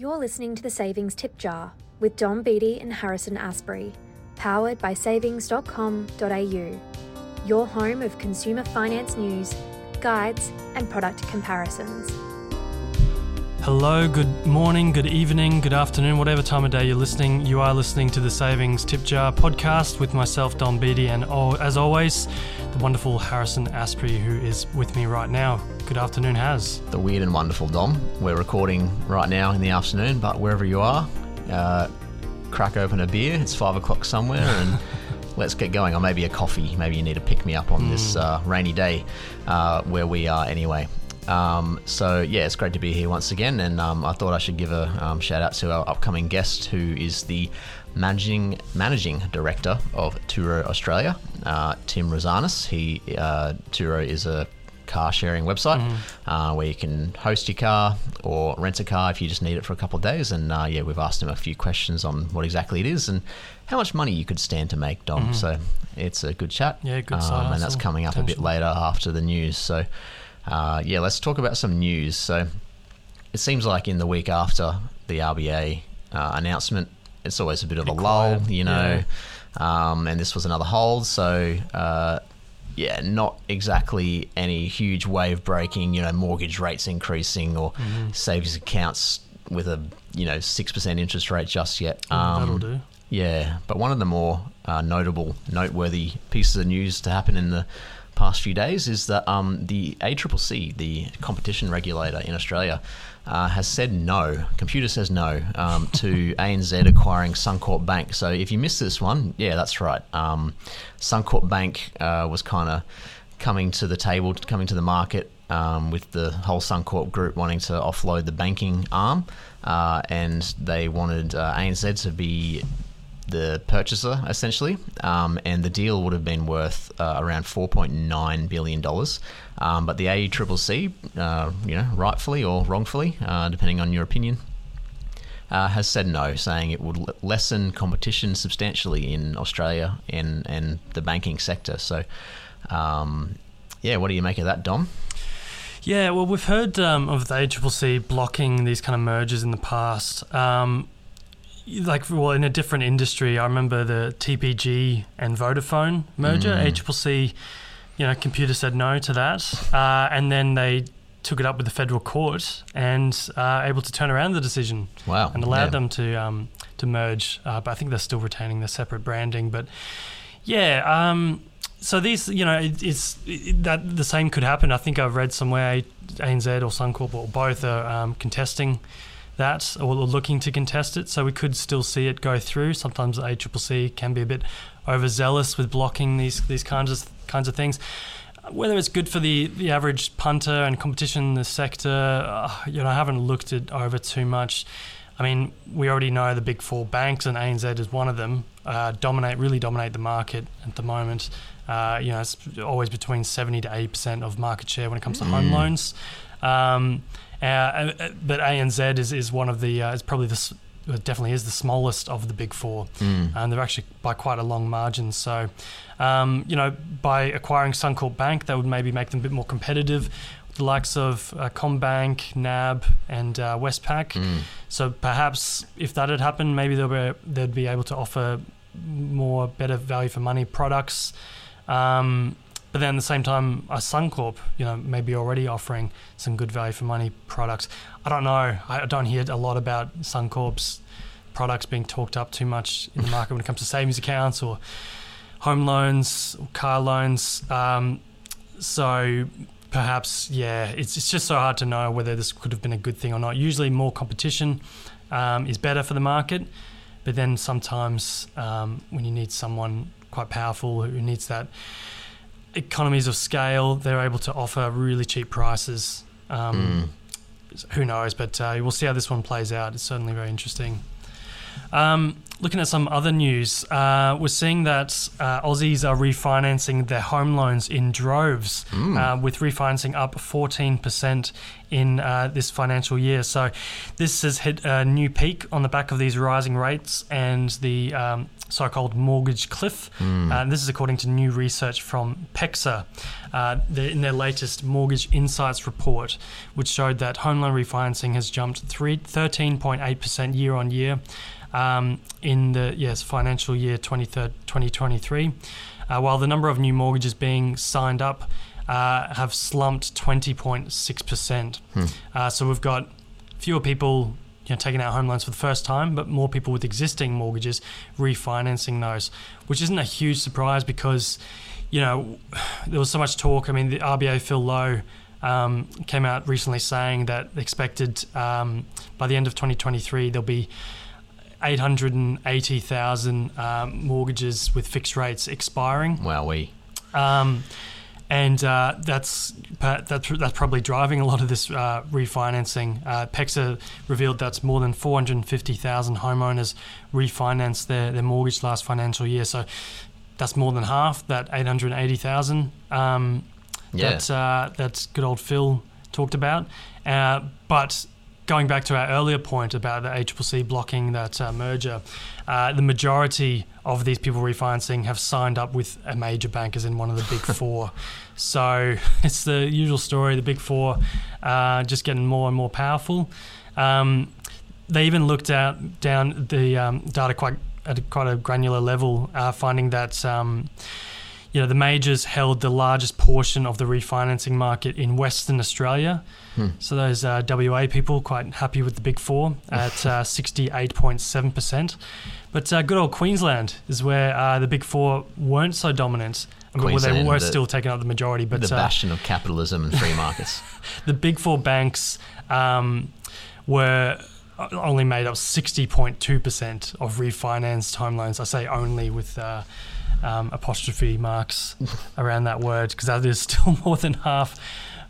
You're listening to the Savings Tip Jar with Dom Beatty and Harrison Asprey, powered by savings.com.au, your home of consumer finance news, guides, and product comparisons. Hello, good morning, good evening, good afternoon, whatever time of day you're listening. You are listening to the Savings Tip Jar podcast with myself, Dom Beatty, and oh, as always, the wonderful Harrison Asprey, who is with me right now. Good afternoon, Has. The weird and wonderful Dom. We're recording right now in the afternoon, but wherever you are, uh, crack open a beer. It's five o'clock somewhere, and let's get going. Or maybe a coffee. Maybe you need to pick me up on mm. this uh, rainy day uh, where we are anyway. Um, so yeah, it's great to be here once again, and um, I thought I should give a um, shout out to our upcoming guest, who is the managing managing director of Turo Australia, uh, Tim Rossanis. He uh, Turo is a car sharing website mm-hmm. uh, where you can host your car or rent a car if you just need it for a couple of days. And uh, yeah, we've asked him a few questions on what exactly it is and how much money you could stand to make, Dom. Mm-hmm. So it's a good chat. Yeah, good. Um, and that's coming up potential. a bit later after the news. So. Uh, yeah, let's talk about some news. So it seems like in the week after the RBA uh, announcement, it's always a bit of a lull, you know. Yeah. Um, and this was another hold, so uh, yeah, not exactly any huge wave breaking, you know, mortgage rates increasing or mm-hmm. savings accounts with a you know six percent interest rate just yet. Um, That'll do. Yeah, but one of the more uh, notable, noteworthy pieces of news to happen in the past few days is that um, the ACCC, the competition regulator in Australia, uh, has said no. Computer says no um, to ANZ acquiring Suncorp Bank. So if you missed this one, yeah, that's right. Um, Suncorp Bank uh, was kind of coming to the table, coming to the market um, with the whole Suncorp group wanting to offload the banking arm, uh, and they wanted uh, ANZ to be the purchaser essentially, um, and the deal would have been worth uh, around 4.9 billion dollars. Um, but the ACCC, uh, you know, rightfully or wrongfully, uh, depending on your opinion, uh, has said no, saying it would lessen competition substantially in Australia and and the banking sector. So, um, yeah, what do you make of that, Dom? Yeah, well, we've heard um, of the ACCC blocking these kind of mergers in the past. Um, like well in a different industry i remember the tpg and vodafone merger. Mm. ACCC you know computer said no to that uh, and then they took it up with the federal court and uh, able to turn around the decision wow. and allowed yeah. them to um, to merge. Uh, but i think they're still retaining their separate branding. But yeah um, so these you know it, it's it, that the same could happen. I think i've read somewhere anz or suncorp or both are um, contesting that or looking to contest it. So we could still see it go through. Sometimes the ACCC can be a bit overzealous with blocking these these kinds of kinds of things. Whether it's good for the, the average punter and competition in the sector, uh, you know, I haven't looked it over too much. I mean, we already know the big four banks, and ANZ is one of them. Uh, dominate, really dominate the market at the moment. Uh, you know, it's always between seventy to eighty percent of market share when it comes to mm. home loans. Um, uh, uh, but ANZ is, is one of the uh, is probably the it definitely is the smallest of the big four, mm. and they're actually by quite a long margin. So, um, you know, by acquiring Suncorp Bank, that would maybe make them a bit more competitive. The likes of uh, CommBank, NAB, and uh, Westpac. Mm. So perhaps if that had happened, maybe they'll be, they'd be able to offer more better value for money products. Um, but then at the same time, a Suncorp, you know, maybe already offering some good value for money products. I don't know. I don't hear a lot about Suncorp's products being talked up too much in the market when it comes to savings accounts or home loans or car loans. Um, so perhaps, yeah, it's, it's just so hard to know whether this could have been a good thing or not. Usually, more competition um, is better for the market, but then sometimes um, when you need someone quite powerful who needs that economies of scale, they're able to offer really cheap prices. Um, mm. Who knows? But uh, we'll see how this one plays out. It's certainly very interesting. Um, looking at some other news, uh, we're seeing that uh, Aussies are refinancing their home loans in droves, uh, with refinancing up 14% in uh, this financial year. So, this has hit a new peak on the back of these rising rates and the um, so called mortgage cliff. Uh, this is according to new research from PEXA uh, the, in their latest Mortgage Insights report, which showed that home loan refinancing has jumped three, 13.8% year on year um, in the yes financial year 2023, uh, while the number of new mortgages being signed up uh, have slumped 20.6%. Uh, so we've got fewer people you know, taking out home loans for the first time, but more people with existing mortgages refinancing those, which isn't a huge surprise because, you know, there was so much talk. I mean, the RBA Phil Lowe um, came out recently saying that expected um, by the end of 2023 there'll be 880,000 um, mortgages with fixed rates expiring. Wow, we. Um, and uh, that's that's that's probably driving a lot of this uh, refinancing. Uh, PEXA revealed that's more than 450,000 homeowners refinanced their, their mortgage last financial year. So that's more than half that 880,000 um, Yeah. that uh, that good old Phil talked about. Uh, but going back to our earlier point about the ACCC blocking that uh, merger, uh, the majority of these people refinancing have signed up with a major bank, as in one of the big four. So it's the usual story. The big four uh, just getting more and more powerful. Um, they even looked out down the um, data quite at quite a granular level, uh, finding that. Um, you know, the majors held the largest portion of the refinancing market in Western Australia. So those uh, WA people quite happy with the big four at uh, 68.7%. But uh, good old Queensland is where uh, the big four weren't so dominant. I mean, well, they were the- still taking up the majority, but the uh, bastion of capitalism and free markets. the big four banks um, were only made up 60.2% of refinanced home loans. I say only with uh, um, apostrophe marks around that word because that is still more than half.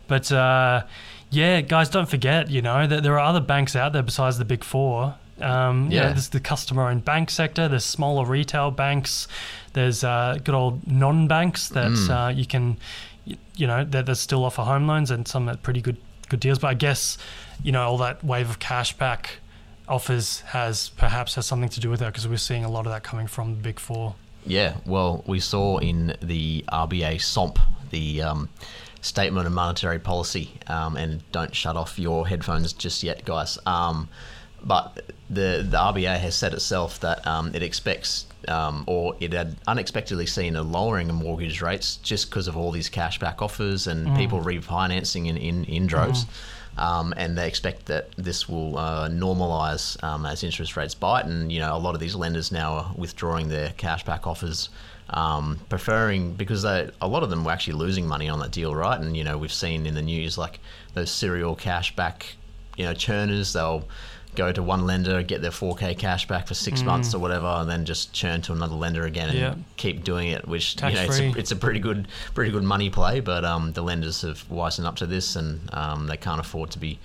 But uh, yeah, guys, don't forget, you know, that there are other banks out there besides the big four. Um, yeah, there's the customer-owned bank sector. There's smaller retail banks. There's uh, good old non-banks that Mm. uh, you can, you know, that, that still offer home loans and some at pretty good good deals. But I guess, you know, all that wave of cashback offers has perhaps has something to do with that because we're seeing a lot of that coming from the big four. Yeah, well, we saw in the RBA SOMP, the um, Statement of Monetary Policy, um, and don't shut off your headphones just yet, guys. Um, but the, the RBA has said itself that um, it expects, um, or it had unexpectedly seen a lowering of mortgage rates just because of all these cashback offers and people refinancing in, in, in droves. Um, and they expect that this will uh, normalise um, as interest rates bite. And you know, a lot of these lenders now are withdrawing their cashback offers, um, preferring because they, a lot of them were actually losing money on that deal, right? And you know, we've seen in the news like those serial cashback, you know, churners. They'll go to one lender, get their 4K cash back for six months or whatever, and then just churn to another lender again and keep doing it. Which you know, it's a, it's a pretty good, pretty good money play. But um, the lenders have wisened up to this, and um, they can't afford to be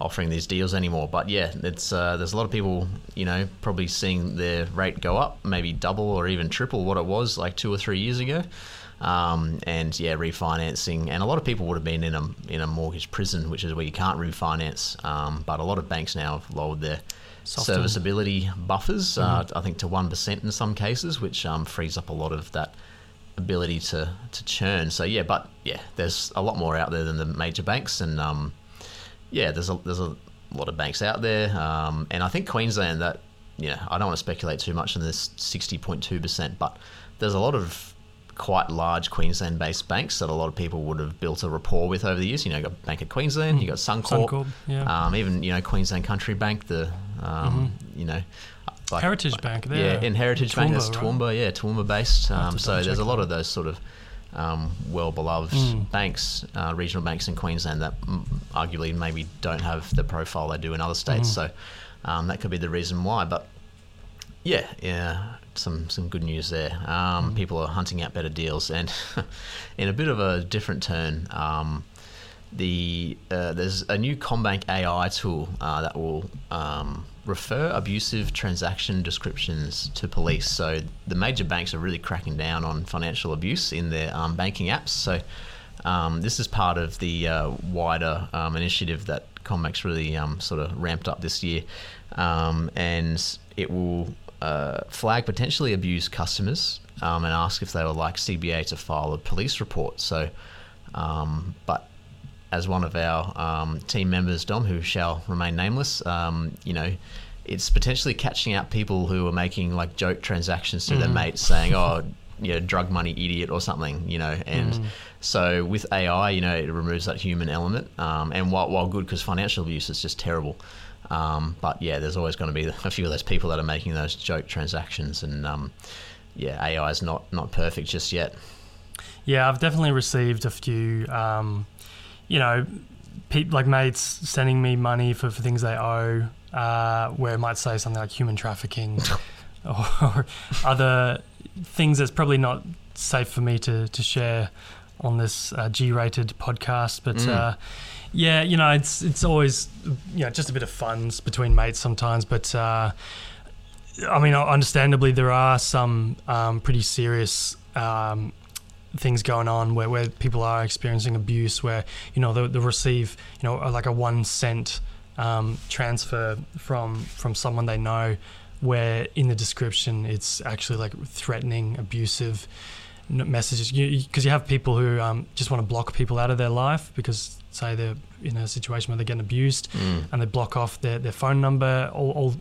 offering these deals anymore. But yeah, it's uh, there's a lot of people, you know, probably seeing their rate go up, maybe double or even triple what it was like two or three years ago. Um, and yeah, refinancing, and a lot of people would have been in a in a mortgage prison, which is where you can't refinance. Um, but a lot of banks now have lowered their Softened. serviceability buffers, uh, I think to one percent in some cases, which um, frees up a lot of that ability to to churn. So yeah, but yeah, there's a lot more out there than the major banks, and um, yeah, there's a there's a lot of banks out there, um, and I think Queensland that you know I don't want to speculate too much on this sixty point two percent, but there's a lot of quite large Queensland-based banks that a lot of people would have built a rapport with over the years. You know, you got Bank of Queensland, you got Suncorp, Suncorp, yeah. um, even you know Queensland Country Bank, the um, you know. like- Heritage Bank, there. yeah, in Heritage Bank, that's Toowoomba, right? Yeah, Toowoomba based. Um, so there's a lot of those sort of um, well beloved Mm. banks, uh, regional banks in Queensland that mm, arguably maybe don't have the profile they do in other states. Mm. So um, that could be the reason why. But yeah, yeah, some some good news there. Um, Mm. People are hunting out better deals, and in a bit of a different turn. Um, the uh, there's a new CommBank AI tool uh, that will um, refer abusive transaction descriptions to police. So the major banks are really cracking down on financial abuse in their um, banking apps. So um, this is part of the uh, wider um, initiative that CommBank's really um, sort of ramped up this year, um, and it will uh, flag potentially abused customers um, and ask if they would like CBA to file a police report. So, um, but as one of our um, team members, Dom, who shall remain nameless, um, you know, it's potentially catching out people who are making like joke transactions to their Mm. mates, saying, "Oh, you know, drug money idiot" or something, you know, and. Mm. So with AI, you know, it removes that human element, um, and while, while good because financial abuse is just terrible. Um, but yeah, there's always going to be a few of those people that are making those joke transactions, and um, yeah, AI is not not perfect just yet. Yeah, I've definitely received a few, um, you know, pe- like mates sending me money for, for things they owe, uh, where it might say something like human trafficking or other things that's probably not safe for me to, to share on this uh, G-rated podcast. But Mm. uh, yeah, you know, it's it's always you know just a bit of fun between mates sometimes, but. Uh, I mean, understandably, there are some um, pretty serious um, things going on where, where people are experiencing abuse, where you know they, they receive you know like a one cent um, transfer from from someone they know, where in the description it's actually like threatening, abusive messages. Because you, you have people who um, just want to block people out of their life because say they're in a situation where they're getting abused Mm. and they block off their, their phone number, all, all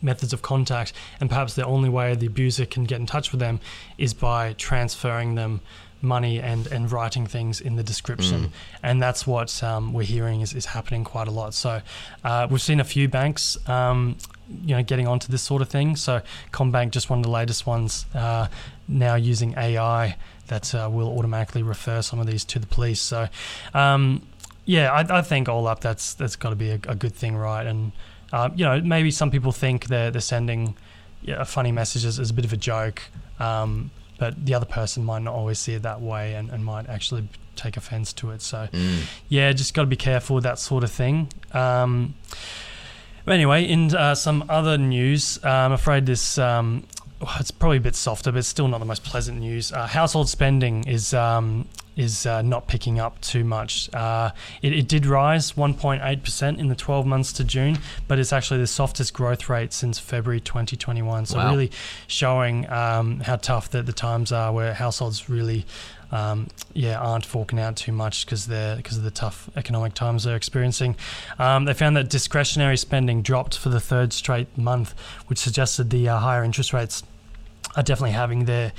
methods of contact, and perhaps the only way the abuser can get in touch with them is by transferring them money and, and writing things in the description. Mm. And that's what um, we're hearing is, is happening quite a lot. So uh, we've seen a few banks, um, you know, getting onto this sort of thing. So CommBank, just one of the latest ones, uh, now using AI that uh, will automatically refer some of these to the police. So, um, yeah, I, I think all up, that's that's got to be a, a good thing, right? And uh, you know, maybe some people think they're they're sending yeah, a funny message as, as a bit of a joke, um, but the other person might not always see it that way and, and might actually take offense to it. So, Mm. yeah, just got to be careful with that sort of thing. Um, anyway, in uh, some other news, uh, I'm afraid this um, oh, it's probably a bit softer, but it's still not the most pleasant news. Uh, household spending is um, is uh, not picking up too much. Uh, it, it did rise 1.8 percent in the 12 months to June, but it's actually the softest growth rate since February 2021. So Wow. really showing um, how tough the, the times are, where households really um, yeah, aren't forking out too much because they're because of the tough economic times they're experiencing. Um, they found that discretionary spending dropped for the third straight month, which suggested the uh, higher interest rates are definitely having their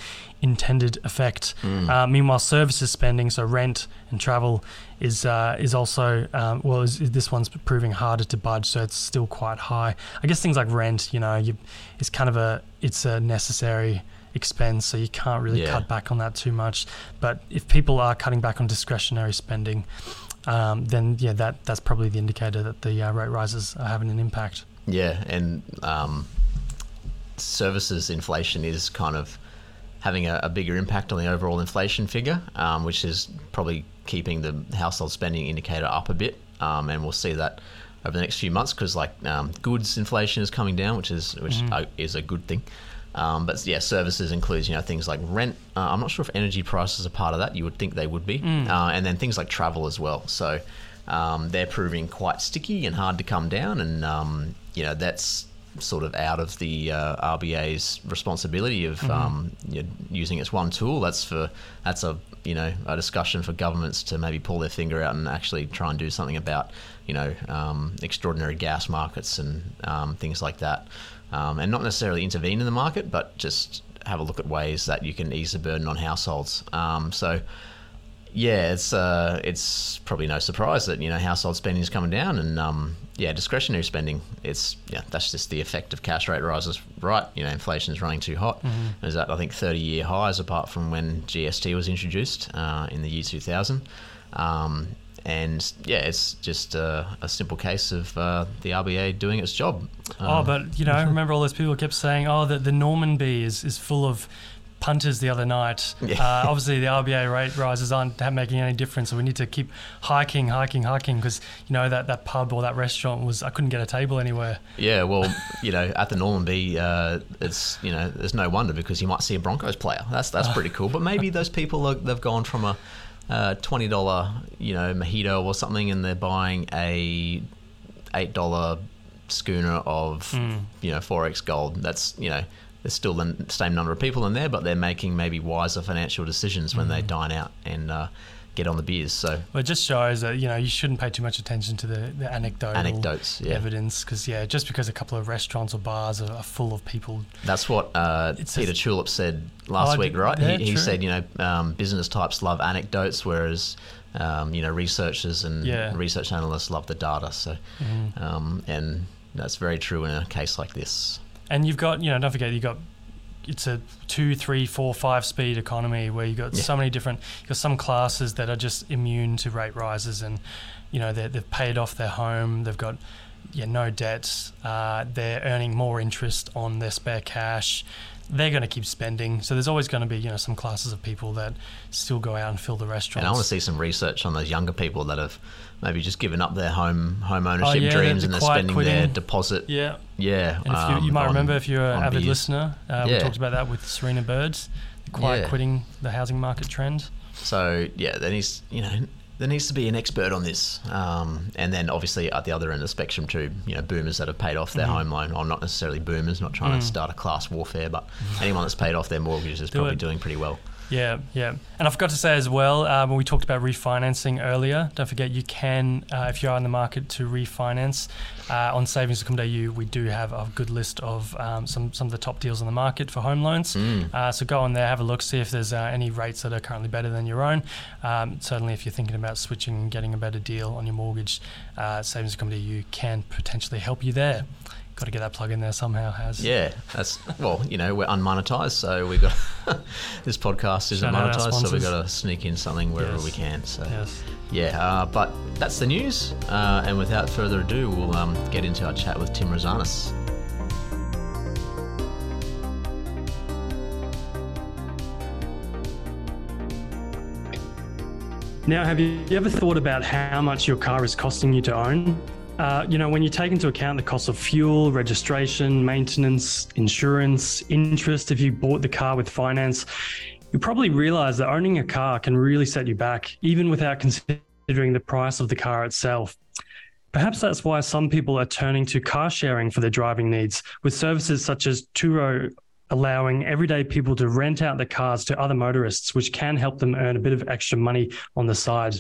intended effect. Mm. Uh, meanwhile, services spending, so rent and travel, is uh, is also um, well, is, is this one's proving harder to budge, so it's still quite high. I guess things like rent, you know, you, it's kind of a it's a necessary expense, so you can't really Yeah. cut back on that too much. But if people are cutting back on discretionary spending, um, then yeah, that that's probably the indicator that the uh, rate rises are having an impact. Yeah, and um, services inflation is kind of having a, a bigger impact on the overall inflation figure, um, which is probably keeping the household spending indicator up a bit. Um, and we'll see that over the next few months because like um, goods inflation is coming down, which is which uh, is a good thing. Um, but yeah, services includes you know things like rent. Uh, I'm not sure if energy prices are part of that. You would think they would be, Mm. uh, and then things like travel as well. So um, they're proving quite sticky and hard to come down, and um, you know that's sort of out of the uh, RBA's responsibility of Mhm. um, you know, using its one tool. That's for that's a you know a discussion for governments to maybe pull their finger out and actually try and do something about you know um, extraordinary gas markets and um, things like that, um, and not necessarily intervene in the market, but just have a look at ways that you can ease the burden on households. Um, so yeah, it's uh, it's probably no surprise that you know household spending is coming down, and um, yeah, discretionary spending. It's yeah, that's just the effect of cash rate rises. Right, you know, inflation is running too hot. Mhm. There's at I think 30 year highs apart from when GST was introduced uh, in the year 2000. Um, and yeah, it's just uh, a simple case of uh, the RBA doing its job. Oh, Um, but you know, I remember all those people kept saying, "Oh, the the Normanby is is full of punters the other night. Yeah. Uh, obviously, the RBA rate rises aren't making any difference, so we need to keep hiking, hiking, hiking because you know that, that pub or that restaurant was I couldn't get a table anywhere. Yeah, well, you know, at the Normanby, uh, it's you know, there's no wonder because you might see a Broncos player. That's that's pretty cool. But maybe those people are, they've gone from a uh, twenty dollar, you know, mojito or something, and they're buying a eight dollar schooner of Hmm. you know XXXX Gold. That's you know. There's still the same number of people in there, but they're making maybe wiser financial decisions when they Hmm. dine out and uh, get on the beers. So Well, it just shows that you know you shouldn't pay too much attention to the, the anecdotal anecdotes, yeah. evidence because yeah, just because a couple of restaurants or bars are, are full of people, That's what uh, Peter Tulip said last Oh, week, right? yeah, he, he said, you know, um, business types love anecdotes, whereas, um, you know, researchers and Yeah. Research analysts love the data. So, um, and that's very true in a case like this. And you've got you know don't forget you've got it's a two, three, four, five speed economy where you've got Yeah. so many different. you've got some classes that are just immune to rate rises, and you know they they've paid off their home. They've got yeah no debts. Uh, they're earning more interest on their spare cash. They're going to keep spending. So there's always going to be you know some classes of people that still go out and fill the restaurants. And I want to see some research on those younger people that have maybe just given up their home home ownership Oh, yeah, dreams the- and they're spending their deposit. yeah. Yeah. And if you, you um, might on- remember, if you're an avid beers. listener, uh, we talked about that with Serena Birds, the quiet Yeah. quitting the housing market trend. So yeah, then he's you know there needs to be an expert on this, um, and then obviously at the other end of the spectrum too, you know, boomers that have paid off Mm-hmm. their home loan, or not necessarily boomers, not trying to start a class warfare, but anyone that's paid off their mortgages is Mm-hmm. Do probably it. doing pretty well. Yeah, yeah. And I forgot to say as well, um, when we talked about refinancing earlier, don't forget you can, uh, if you are in the market to refinance, uh, on savings.com.au, we do have a good list of um, some, some of the top deals on the market for home loans. Mm. Uh, so go on there, have a look, see if there's uh, any rates that are currently better than your own. Um, certainly, if you're thinking about switching and getting a better deal on your mortgage, uh, savings.com.au can potentially help you there. Got to get that plug in there somehow, has. Yeah, that's well, you know, we're unmonetized, so we got this podcast isn't Shout monetized, so we sponsors. got to sneak in something wherever Yes. we can. So Yes. yeah, uh, but that's the news, uh, and without further ado, we'll um, get into our chat with Tim Rossanis. Now, have you ever thought about how much your car is costing you to own? Uh, you know, when you take into account the cost of fuel, registration, maintenance, insurance, interest, if you bought the car with finance, you probably realize that owning a car can really set you back, even without considering the price of the car itself. Perhaps that's why some people are turning to car sharing for their driving needs, with services such as Turo allowing everyday people to rent out their cars to other motorists, which can help them earn a bit of extra money on the side.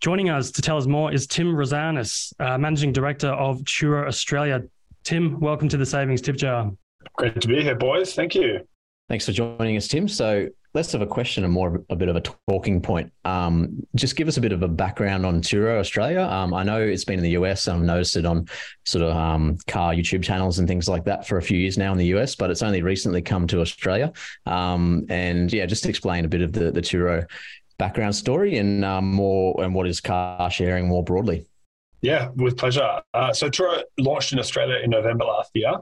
Joining us to tell us more is Tim Rossanis, uh, Managing Director of Turo Australia. Tim, welcome to the Savings Tip Jar. Great to be here, boys. Thank you. Thanks for joining us, Tim. So less of a question and more of a bit of a talking point. Um, just give us a bit of a background on Turo Australia. Um, I know it's been in the US. I've noticed it on sort of um, car YouTube channels and things like that for a few years now in the US, but it's only recently come to Australia. Um, and yeah, just explain a bit of the, the Turo background story and um, more and what is car sharing more broadly. Yeah, with pleasure. Uh, so Turo launched in Australia in November last year.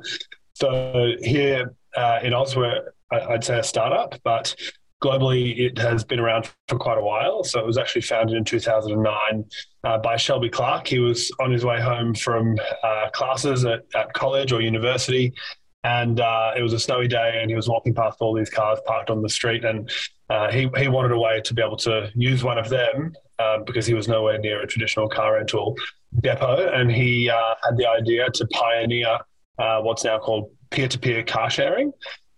So here uh, in Oz, we're I'd say a startup, but globally it has been around for quite a while. So it was actually founded in 2009 uh, by Shelby Clark. He was on his way home from uh, classes at, at college or university. And uh, it was a snowy day, and he was walking past all these cars parked on the street. And uh, he, he wanted a way to be able to use one of them uh, because he was nowhere near a traditional car rental depot. And he uh, had the idea to pioneer uh, what's now called peer to peer car sharing.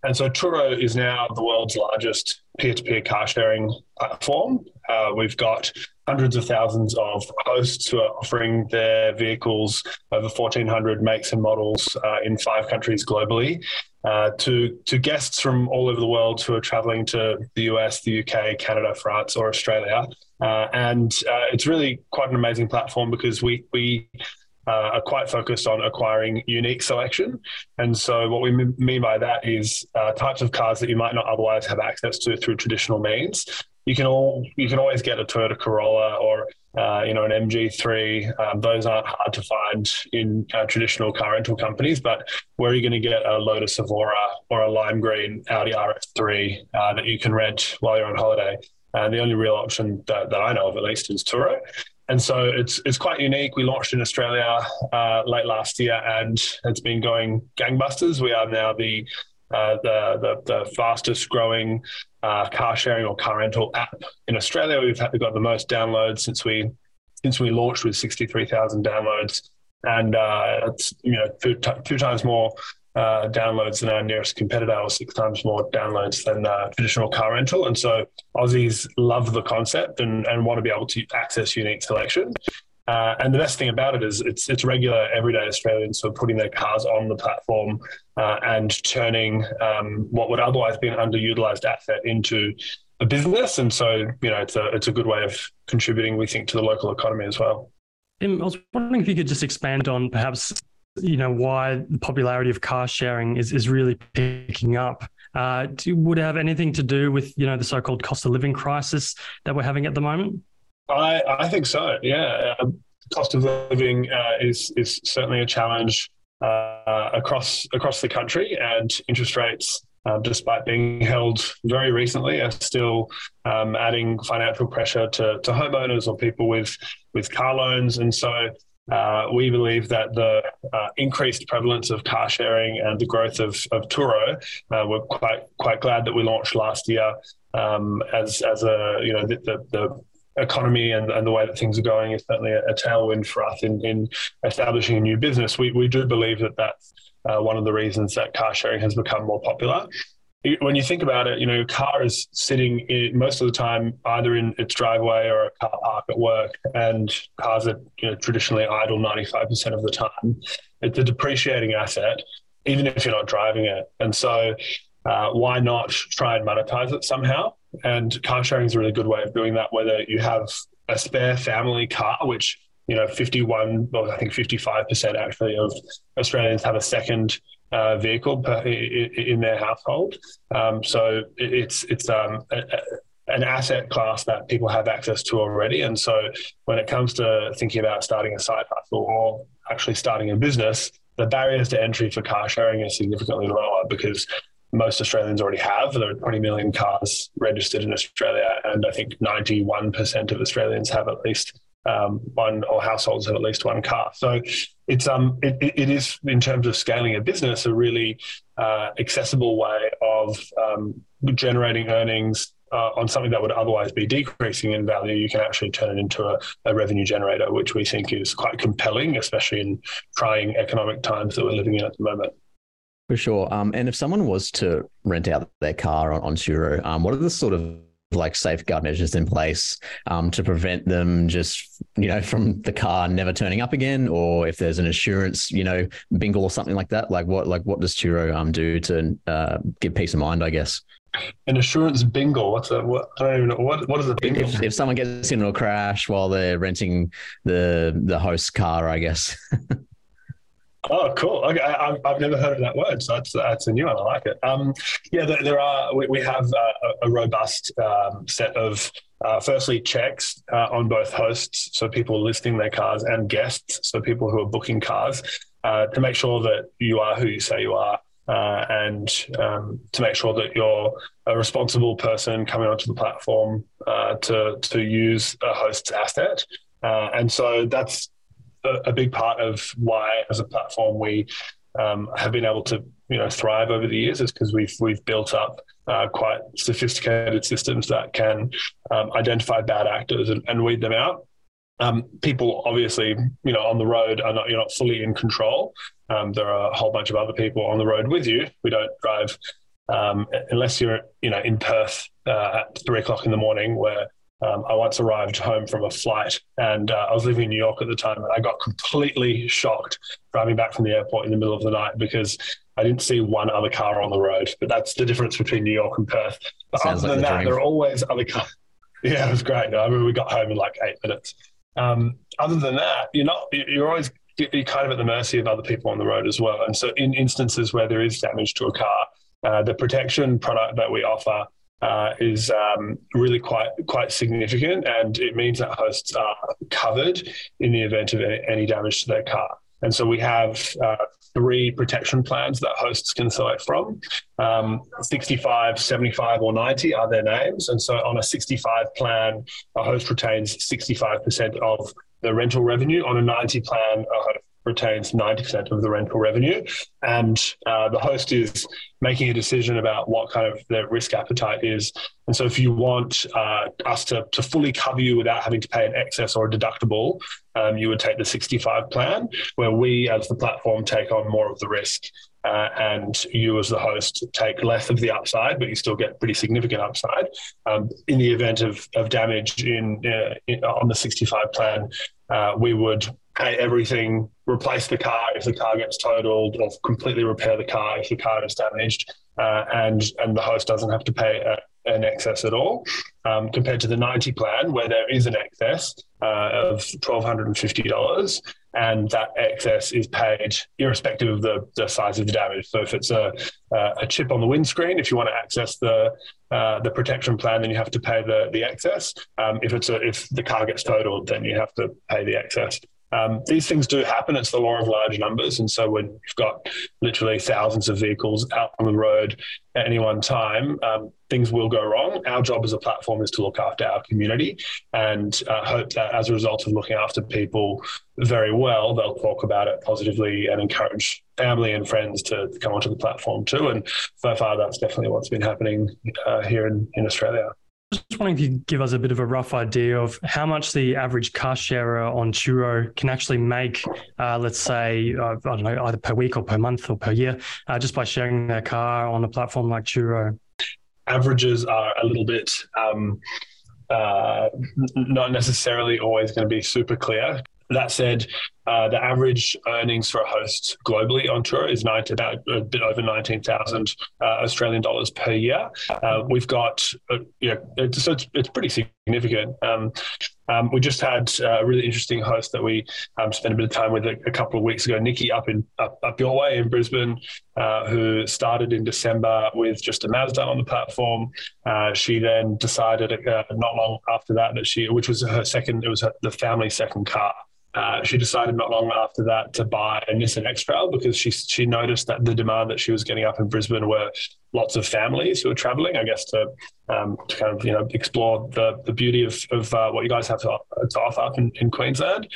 And so Turo is now the world's largest peer to peer car sharing platform. Uh, we've got hundreds of thousands of hosts who are offering their vehicles over 1,400 makes and models uh, in five countries globally. Uh, to to guests from all over the world who are traveling to the US, the UK, Canada, France, or Australia, uh, and uh, it's really quite an amazing platform because we we uh, are quite focused on acquiring unique selection. And so, what we m- mean by that is uh, types of cars that you might not otherwise have access to through traditional means. You can all you can always get a Toyota Corolla or uh, you know an MG3. Um, those aren't hard to find in uh, traditional car rental companies. But where are you going to get a Lotus Evora or a lime green Audi RS3 uh, that you can rent while you're on holiday? And the only real option that, that I know of, at least, is Turo. And so it's it's quite unique. We launched in Australia uh, late last year, and it's been going gangbusters. We are now the uh, the, the, the fastest growing uh, car sharing or car rental app in Australia. We've, had, we've got the most downloads since we since we launched with sixty three thousand downloads, and uh, it's you know two, two times more uh, downloads than our nearest competitor, or six times more downloads than uh, traditional car rental. And so Aussies love the concept and, and want to be able to access unique selection. Uh, and the best thing about it is it's it's regular everyday Australians who are putting their cars on the platform uh, and turning um, what would otherwise be an underutilized asset into a business. And so you know it's a it's a good way of contributing, we think, to the local economy as well. Tim, I was wondering if you could just expand on perhaps you know why the popularity of car sharing is is really picking up. Uh, do, would it have anything to do with you know the so-called cost of living crisis that we're having at the moment? I I think so. Yeah, uh, cost of living uh, is is certainly a challenge uh, across across the country, and interest rates. Uh, despite being held very recently, are still um, adding financial pressure to, to homeowners or people with with car loans, and so uh, we believe that the uh, increased prevalence of car sharing and the growth of, of Turo, uh, we're quite quite glad that we launched last year um, as as a you know the, the, the economy and, and, the way that things are going is certainly a, a tailwind for us in, in, establishing a new business. We, we do believe that that's uh, one of the reasons that car sharing has become more popular when you think about it, you know, your car is sitting in, most of the time either in its driveway or a car park at work, and cars are you know, traditionally idle 95% of the time. It's a depreciating asset, even if you're not driving it. And so, uh, why not try and monetize it somehow? And car sharing is a really good way of doing that, whether you have a spare family car, which you know, 51, well, I think 55% actually of Australians have a second uh, vehicle per, in their household. Um, so it's it's um, a, an asset class that people have access to already. And so when it comes to thinking about starting a side hustle or actually starting a business, the barriers to entry for car sharing are significantly lower because most Australians already have. There are 20 million cars registered in Australia, and I think 91% of Australians have at least um, one or households have at least one car. So it's um it, it is in terms of scaling a business a really uh, accessible way of um, generating earnings uh, on something that would otherwise be decreasing in value. You can actually turn it into a, a revenue generator, which we think is quite compelling, especially in trying economic times that we're living in at the moment. For sure. Um, and if someone was to rent out their car on, on Turo, um, what are the sort of like safeguard measures in place um, to prevent them just you know from the car never turning up again? Or if there's an insurance you know bingle or something like that? Like what like what does Turo um do to uh, give peace of mind I guess? An assurance bingle what's a what I don't even know. What what is a bingle if, if someone gets into a crash while they're renting the the host car I guess Oh, cool. Okay, I, have never heard of that word, so that's that's a new one. I like it. Um, yeah, there, there are. We, we have uh, a, a robust um, set of, uh, firstly, checks uh, on both hosts, so people listing their cars, and guests, so people who are booking cars, uh, to make sure that you are who you say you are, uh, and um, to make sure that you're a responsible person coming onto the platform uh, to to use a host's asset. and so that's a, big part of why, as a platform, we um, have been able to you know thrive over the years is because we've we've built up uh, quite sophisticated systems that can um, identify bad actors and, and weed them out. Um, people obviously you know on the road are not you're not fully in control. Um, there are a whole bunch of other people on the road with you. We don't drive um, unless you're you know in Perth uh, at three o'clock in the morning where um, I once arrived home from a flight and uh, I was living in New York at the time and I got completely shocked driving back from the airport in the middle of the night because I didn't see one other car on the road. But that's the difference between New York and Perth. But Sounds other like than that, dream. there are always other cars. Yeah, it was great. I mean, we got home in like eight minutes. Um, other than that, you're not, you're always, you're kind of at the mercy of other people on the road as well. And so in instances where there is damage to a car, uh, the protection product that we offer uh, is um, really quite quite significant, and it means that hosts are covered in the event of any damage to their car. And so we have uh, three protection plans that hosts can select from. Um, 65, 75, or 90 are their names. And so on a 65 plan, a host retains 65% of the rental revenue. On a 90 plan, a host retains 90% of the rental revenue. And uh, the host is making a decision about what kind of their risk appetite is. And so, if you want uh, us to, to fully cover you without having to pay an excess or a deductible, um, you would take the 65 plan, where we, as the platform, take on more of the risk. Uh, and you, as the host, take less of the upside, but you still get pretty significant upside. Um, in the event of, of damage in, uh, in on the 65 plan, uh, we would pay everything, replace the car if the car gets totaled, or completely repair the car if the car is damaged, uh, and and the host doesn't have to pay a, an excess at all, um, compared to the 90 plan where there is an excess uh, of $1,250 and that excess is paid irrespective of the, the size of the damage. So if it's a, uh, a chip on the windscreen, if you want to access the uh, the protection plan, then you have to pay the the excess. Um, if it's a, if the car gets totaled, then you have to pay the excess. Um, these things do happen. It's the law of large numbers. And so when you've got literally thousands of vehicles out on the road at any one time, um, things will go wrong. Our job as a platform is to look after our community and uh, hope that as a result of looking after people very well, they'll talk about it positively and encourage family and friends to, come onto the platform too. And so far, that's definitely what's been happening uh, here in, in Australia. Just wondering if you could give us a bit of a rough idea of how much the average car sharer on Turo can actually make, uh, let's say, uh, I don't know, either per week or per month or per year, uh, just by sharing their car on a platform like Turo. Averages are a little bit um, uh, not necessarily always going to be super clear. That said, uh, the average earnings for a host globally on Turo is about a bit over 19,000 uh, Australian dollars per year. Uh, we've got, uh, yeah, it's, so it's, it's pretty significant. Um, um, we just had a really interesting host that we um, spent a bit of time with a, a, couple of weeks ago, Nikki up in up, up your way in Brisbane, uh, who started in December with just a Mazda on the platform. Uh, she then decided uh, not long after that that she, which was her second, it was her, the family second car. Uh, she decided not long after that to buy a Nissan X-Trail because she she noticed that the demand that she was getting up in Brisbane were lots of families who were traveling, I guess, to, um, to kind of you know explore the the beauty of, of uh, what you guys have to, to offer up in, in Queensland.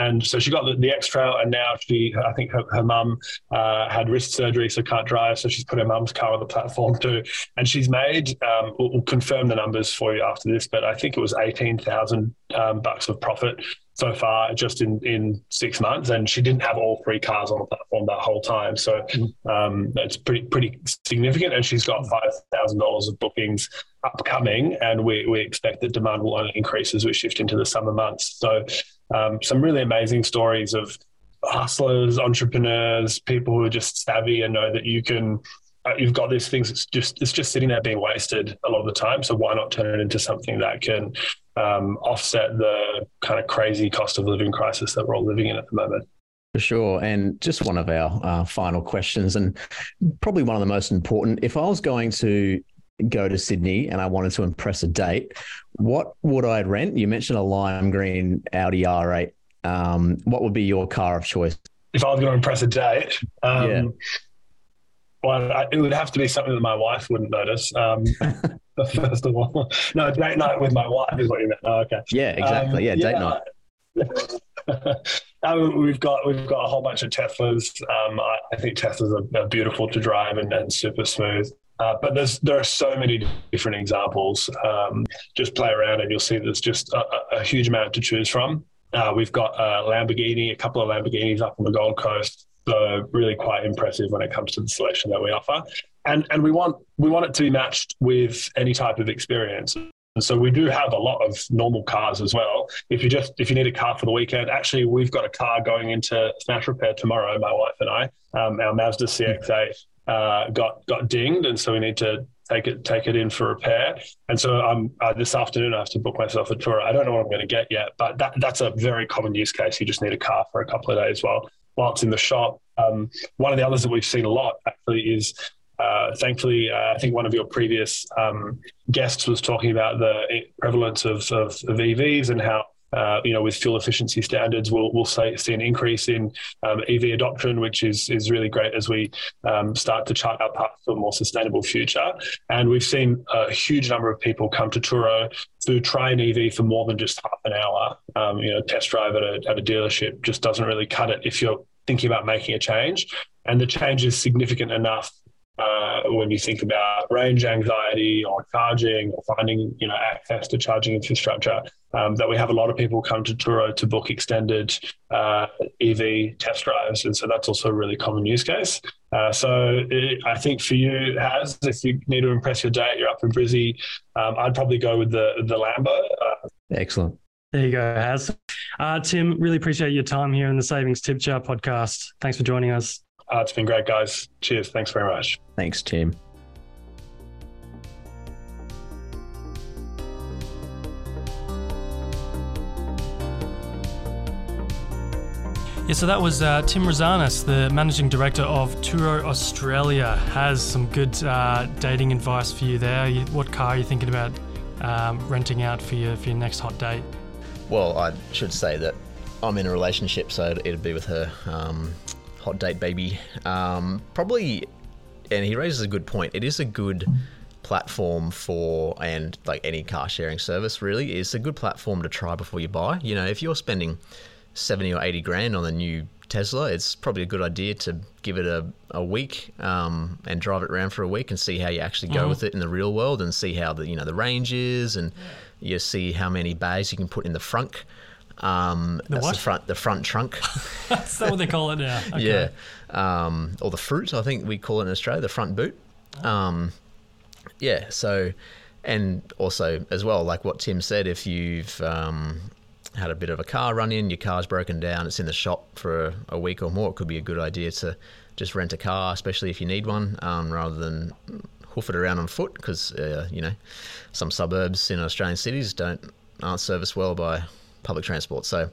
And so she got the, the X Trail, and now she, I think her, her mum uh, had wrist surgery, so can't drive. So she's put her mum's car on the platform too. And she's made, um, we'll, we'll, confirm the numbers for you after this, but I think it was 18,000 um, bucks of profit so far just in, in six months. And she didn't have all three cars on the platform that whole time. So um, it's pretty, pretty significant. And she's got $5,000 of bookings upcoming. And we, we expect that demand will only increase as we shift into the summer months. So um, some really amazing stories of hustlers, entrepreneurs, people who are just savvy and know that you can uh, you've got these things it's just it's just sitting there being wasted a lot of the time so why not turn it into something that can um, offset the kind of crazy cost of living crisis that we're all living in at the moment for sure. And just one of our uh, final questions, and probably one of the most important. If I was going to go to Sydney and I wanted to impress a date, what would I rent? You mentioned a lime green Audi R8. Um, what would be your car of choice? If I was going to impress a date, um, yeah. Well, I, it would have to be something that my wife wouldn't notice. Um, first of all, no, date night with my wife is what you meant. Oh, okay. Yeah, exactly. Um, yeah, date yeah. night. um, we've got we've got a whole bunch of Teslas. Um, I, I, think Teslas are, are, beautiful to drive and, and super smooth. Uh, but there's there are so many different examples. Um, just play around and you'll see there's just a, a huge amount to choose from. Uh, we've got a Lamborghini, a couple of Lamborghinis up on the Gold Coast. So really quite impressive when it comes to the selection that we offer. And and we want we want it to be matched with any type of experience. And so we do have a lot of normal cars as well. If you just if you need a car for the weekend, actually we've got a car going into smash repair tomorrow. My wife and I, um, our Mazda CX-8 uh, got got dinged, and so we need to take it take it in for repair. And so I'm uh, this afternoon I have to book myself a Turo. I don't know what I'm going to get yet, but that that's a very common use case. You just need a car for a couple of days while while it's in the shop. Um, one of the others that we've seen a lot actually is uh, thankfully, uh, I think one of your previous um, guests was talking about the prevalence of, of, of EVs and how uh, you know, with fuel efficiency standards, we'll we'll say, see an increase in um, EV adoption, which is is really great as we um, start to chart our path for a more sustainable future. And we've seen a huge number of people come to Turo to try an EV for more than just half an hour. Um, you know, test drive at a, at a dealership just doesn't really cut it if you're thinking about making a change. And the change is significant enough uh, when you think about range anxiety or charging or finding you know access to charging infrastructure um, that we have a lot of people come to Turo to book extended uh, EV test drives. And so that's also a really common use case. Uh, so it, I think for you Has if you need to impress your date you're up in Brizzy um, I'd probably go with the the Lambo. Uh, excellent. There you go Has uh, Tim really appreciate your time here in the Savings Tip Jar podcast. Thanks for joining us uh, it's been great, guys. Cheers. Thanks very much. Thanks, Tim. Yeah, so that was uh, Tim Rossanis, the managing director of Turo Australia, has some good uh, dating advice for you there. You, what car are you thinking about um, renting out for your for your next hot date? Well, I should say that I'm in a relationship, so it'd be with her. Um, hot date baby. Um, probably, and he raises a good point. It is a good platform for, and like any car sharing service, really, is a good platform to try before you buy. You know, if you're spending 70 or 80 grand on a new Tesla, it's probably a good idea to give it a, a week um, and drive it around for a week and see how you actually go mm-hmm. with it in the real world and see how the you know the range is and you see how many bays you can put in the front um, the that's what? the front, the front trunk. that's that what they call it now. Okay. Yeah, um, or the frunk. I think we call it in Australia the front boot. Um, yeah. So, and also as well, like what Tim said, if you've um, had a bit of a car run in, your car's broken down, it's in the shop for a, a, week or more, it could be a good idea to just rent a car, especially if you need one, um, rather than hoof it around on foot because uh, you know some suburbs in Australian cities don't aren't serviced well by public transport. So,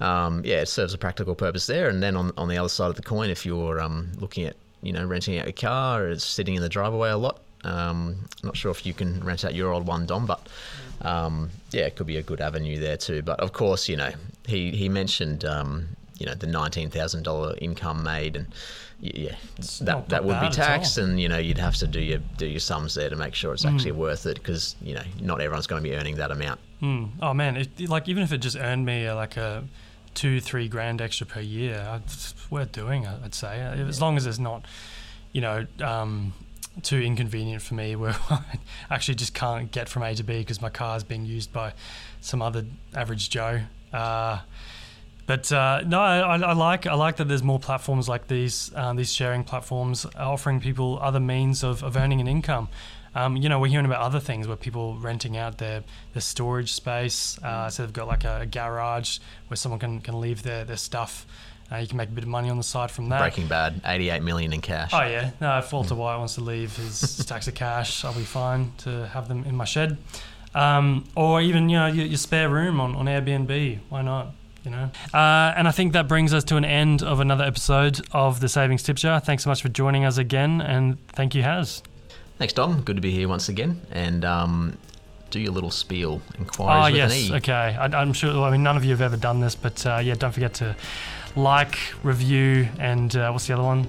um, yeah, it serves a practical purpose there. And then on, on the other side of the coin, if you're um, looking at you know renting out your car, it's sitting in the driveway a lot. Um, not sure if you can rent out your old one, Dom, but um, yeah, it could be a good avenue there too. But of course, you know, he he mentioned um, you know the nineteen thousand dollar income made and yeah, that that would be taxed, and you know you'd have to do your do your sums there to make sure it's actually mm. worth it because you know not everyone's going to be earning that amount. Mm. Oh man, it, like even if it just earned me uh, like a two three grand extra per year, it's worth doing. I'd say as long as it's not, you know. Um, too inconvenient for me where I actually just can't get from A to B because my car is being used by some other average Joe. Uh, but uh, no, I, I, like I like that there's more platforms like these um, these sharing platforms offering people other means of, of earning an income. Um, you know, we're hearing about other things where people renting out their, their storage space. Uh, so they've got like a, a, garage where someone can, can leave their, their stuff. Uh, you can make a bit of money on the side from that. Breaking Bad, 88 million in cash. Oh, yeah. No, if Walter White wants to leave his stacks of cash, I'll be fine to have them in my shed. Um, or even, you know, your, your spare room on, on Airbnb. Why not? you know. Uh, and I think that brings us to an end of another episode of the Savings Tip Jar. Thanks so much for joining us again, and thank you, Has. Thanks, Dom. Good to be here once again. And um, do your little spiel. Inquiries oh, yes. E. Okay. I, am sure, I mean, none of you have ever done this, but uh, yeah, don't forget to like, review, and uh, what's the other one?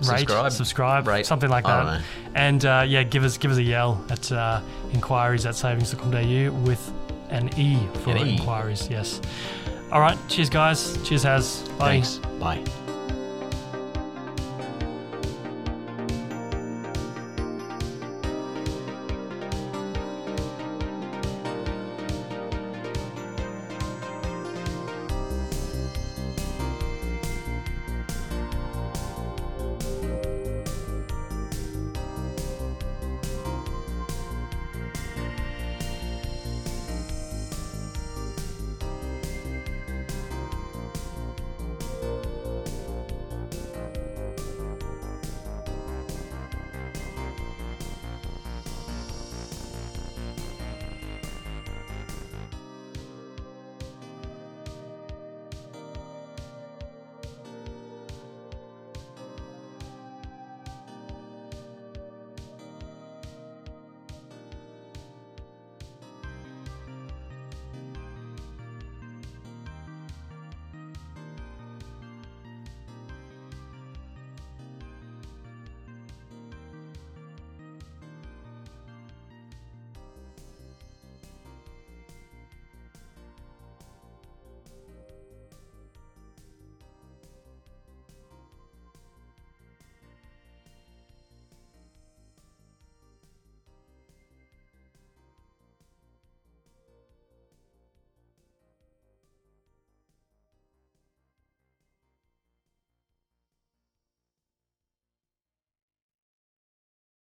Rate, subscribe, subscribe, Rate. something like that. And uh, yeah, give us give us a yell at uh, inquiries at savings.com.au with an E for an inquiries. E. Yes. All right. Cheers, guys. Cheers, Has. Bye. Thanks. Bye.